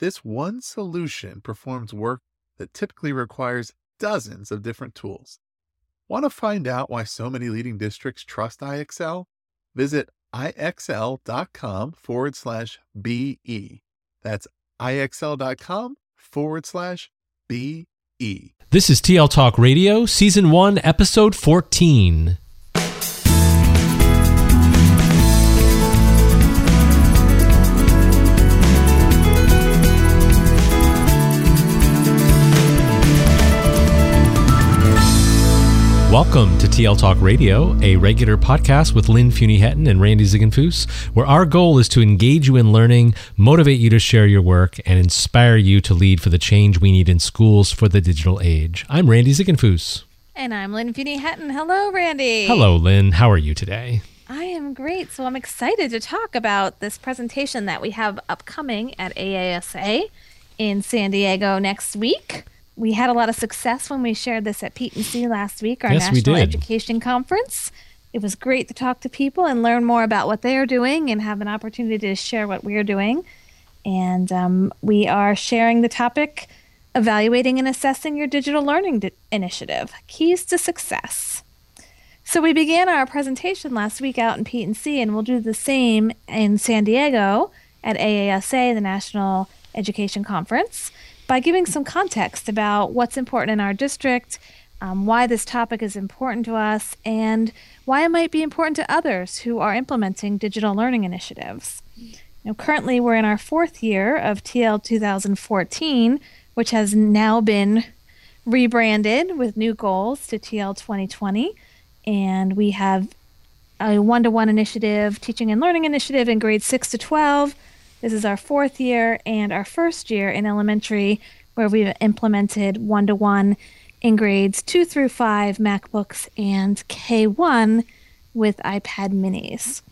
This one solution performs work that typically requires dozens of different tools. Want to find out why so many leading districts trust IXL? Visit ixl.com forward slash BE. That's ixl.com forward slash BE. This is TL Talk Radio, Season 1, Episode 14. Welcome to TL Talk Radio, a regular podcast with Lynn Fuini-Hetten and Randy Ziegenfuss, where our goal is to engage you in learning, motivate you to share your work, and inspire you to lead for the change we need in schools for the digital age. I'm Randy Ziegenfuss. And I'm Lynn Fuini-Hetten. Hello, Randy. Hello, Lynn. How are you today? I am great. So I'm excited to talk about this presentation that we have upcoming at AASA in San Diego next week we had a lot of success when we shared this at PTC last week, our yes, National Education Conference. It was great to talk to people and learn more about what they are doing and have an opportunity to share what we're doing. And um, we are sharing the topic evaluating and assessing your digital learning di- initiative keys to success. So we began our presentation last week out in Pete and and we'll do the same in San Diego at AASA, the National Education Conference by giving some context about what's important in our district, um, why this topic is important to us, and why it might be important to others who are implementing digital learning initiatives. Now, currently, we're in our fourth year of TL 2014, which has now been rebranded with new goals to TL 2020. And we have a one to one initiative, teaching and learning initiative in grades 6 to 12 this is our fourth year and our first year in elementary where we've implemented one to one in grades two through five MacBooks and K1 with iPad minis.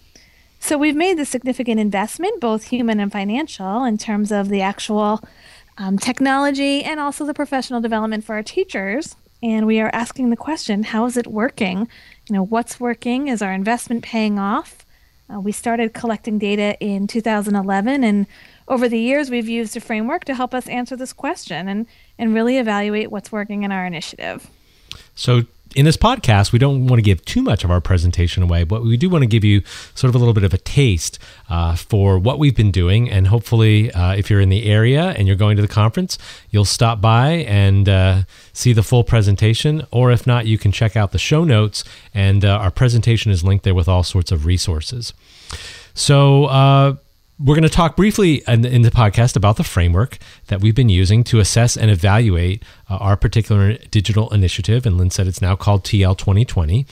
So we've made the significant investment, both human and financial, in terms of the actual um, technology and also the professional development for our teachers. And we are asking the question, how is it working? You know, what's working? Is our investment paying off? Uh, we started collecting data in 2011, and over the years, we've used a framework to help us answer this question and, and really evaluate what's working in our initiative. So, in this podcast, we don't want to give too much of our presentation away, but we do want to give you sort of a little bit of a taste uh, for what we've been doing. And hopefully, uh, if you're in the area and you're going to the conference, you'll stop by and uh, see the full presentation. Or if not, you can check out the show notes, and uh, our presentation is linked there with all sorts of resources. So, uh, we're going to talk briefly in, in, the podcast about the framework that we've been using to assess and evaluate uh, our particular digital initiative. And Lynn said it's now called TL 2020.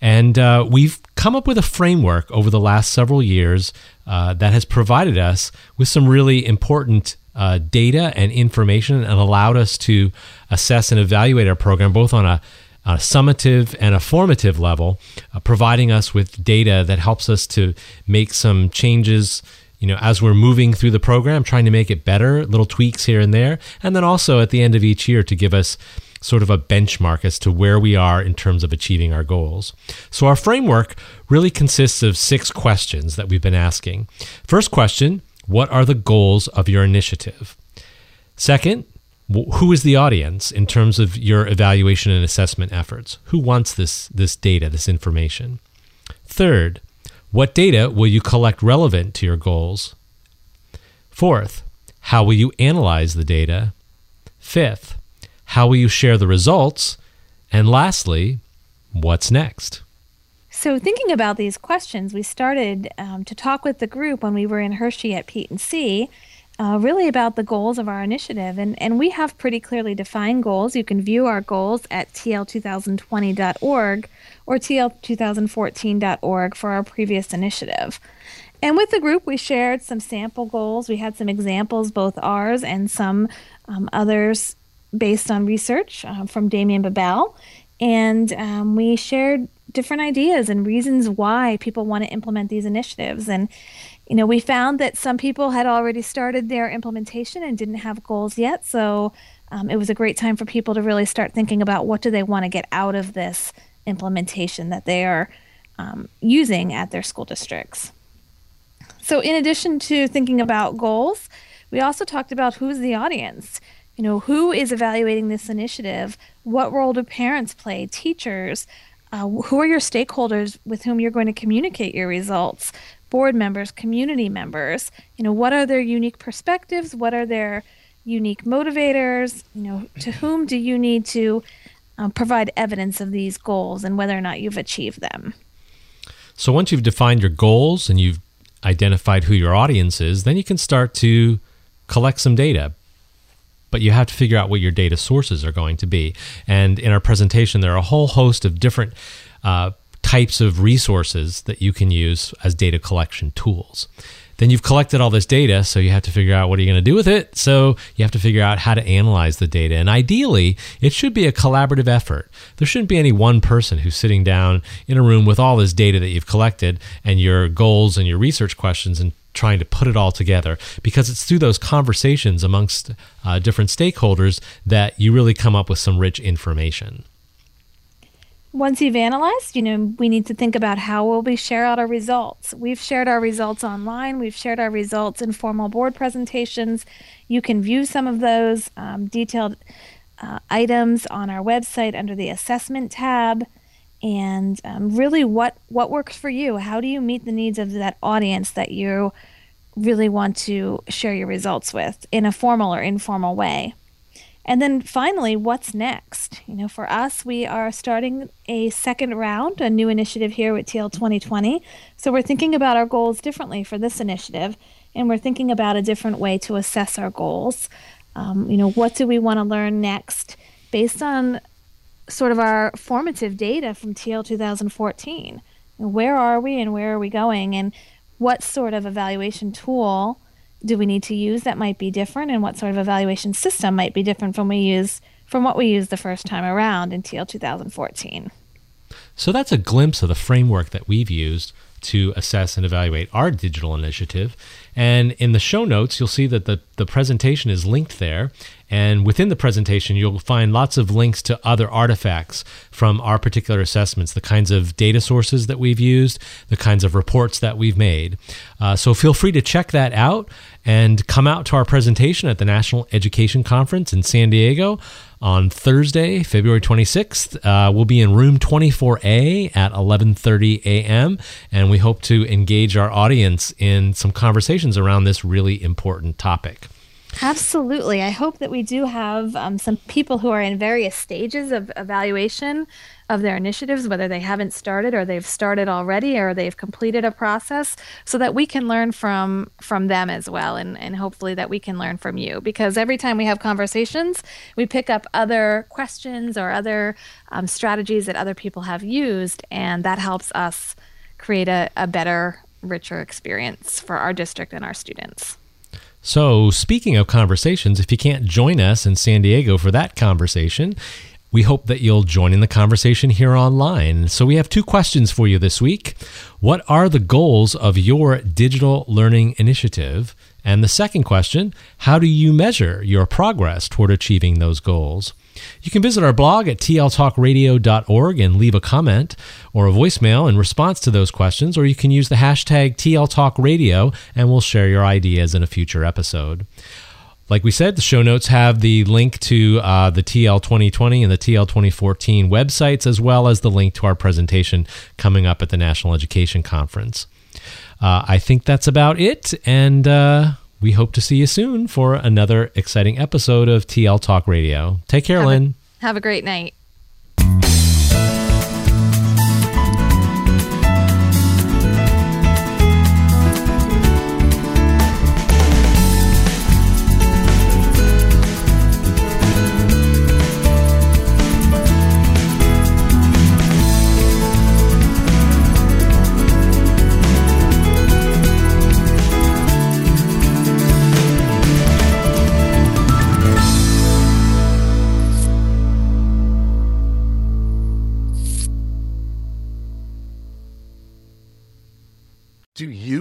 And uh, we've come up with a framework over the last several years uh, that has provided us with some really important uh, data and information and allowed us to assess and evaluate our program both on a a summative and a formative level, uh, providing us with data that helps us to make some changes you know, as we're moving through the program, trying to make it better, little tweaks here and there. And then also at the end of each year to give us sort of a benchmark as to where we are in terms of achieving our goals. So our framework really consists of six questions that we've been asking. First question, what are the goals of your initiative? Second, who is the audience in terms of your evaluation and assessment efforts? Who wants this this data, this information? Third, what data will you collect relevant to your goals? Fourth, how will you analyze the data? Fifth, how will you share the results? And lastly, what's next? So, thinking about these questions, we started um, to talk with the group when we were in Hershey at PETE&C uh, really about the goals of our initiative. And, and we have pretty clearly defined goals. You can view our goals at tl2020.org or tl2014.org for our previous initiative. And with the group, we shared some sample goals. We had some examples, both ours and some um, others based on research uh, from Damian Bebell. And um, we shared different ideas and reasons why people want to implement these initiatives. And, you know, we found that some people had already started their implementation and didn't have goals yet. So um, it was a great time for people to really start thinking about what do they want to get out of this implementation that they are um, using at their school districts. So, in addition to thinking about goals, we also talked about who's the audience. You know, who is evaluating this initiative? What role do parents play? Teachers? Uh, who are your stakeholders with whom you're going to communicate your results? Board members, community members. You know, what are their unique perspectives? What are their unique motivators? You know, to whom do you need to um, provide evidence of these goals and whether or not you've achieved them? So once you've defined your goals and you've identified who your audience is, then you can start to collect some data. But you have to figure out what your data sources are going to be. And in our presentation, there are a whole host of different uh, types of resources that you can use as data collection tools. Then you've collected all this data, so you have to figure out what are you going to do with it. So you have to figure out how to analyze the data. And ideally, it should be a collaborative effort. There shouldn't be any one person who's sitting down in a room with all this data that you've collected and your goals and your research questions and trying to put it all together because it's through those conversations amongst uh, different stakeholders that you really come up with some rich information once you've analyzed, you know, we need to think about how will we share out our results. We've shared our results online. We've shared our results in formal board presentations. You can view some of those um, detailed uh, items on our website under the assessment tab. And um, really, what what works for you? How do you meet the needs of that audience that you really want to share your results with in a formal or informal way? And then finally, what's next? You know, for us, we are starting a second round, a new initiative here with TL 2020. So we're thinking about our goals differently for this initiative, and we're thinking about a different way to assess our goals. Um, you know, what do we want to learn next based on sort of our formative data from TL 2014? Where are we and where are we going? And what sort of evaluation tool? Do we need to use that might be different and what sort of evaluation system might be different from we use from what we used the first time around in TL 2014. So that's a glimpse of the framework that we've used to assess and evaluate our digital initiative. And in the show notes, you'll see that the, the presentation is linked there. And within the presentation, you'll find lots of links to other artifacts from our particular assessments, the kinds of data sources that we've used, the kinds of reports that we've made. Uh, so feel free to check that out and come out to our presentation at the National Education Conference in San Diego on Thursday, February 26th. Uh, we'll be in room 24A at 11:30 a.m. and we hope to engage our audience in some conversations around this really important topic. Absolutely. I hope that we do have um, some people who are in various stages of evaluation of their initiatives, whether they haven't started or they've started already or they've completed a process, so that we can learn from from them as well, and and hopefully that we can learn from you. Because every time we have conversations, we pick up other questions or other um, strategies that other people have used, and that helps us create a, a better, richer experience for our district and our students. So, speaking of conversations, if you can't join us in San Diego for that conversation, we hope that you'll join in the conversation here online. So, we have two questions for you this week. What are the goals of your digital learning initiative? And the second question How do you measure your progress toward achieving those goals? You can visit our blog at tltalkradio.org and leave a comment or a voicemail in response to those questions, or you can use the hashtag TLTalkRadio and we'll share your ideas in a future episode. Like we said, the show notes have the link to uh, the TL 2020 and the TL 2014 websites, as well as the link to our presentation coming up at the National Education Conference. Uh, I think that's about it. And uh, we hope to see you soon for another exciting episode of TL Talk Radio. Take care, have Lynn. A, have a great night.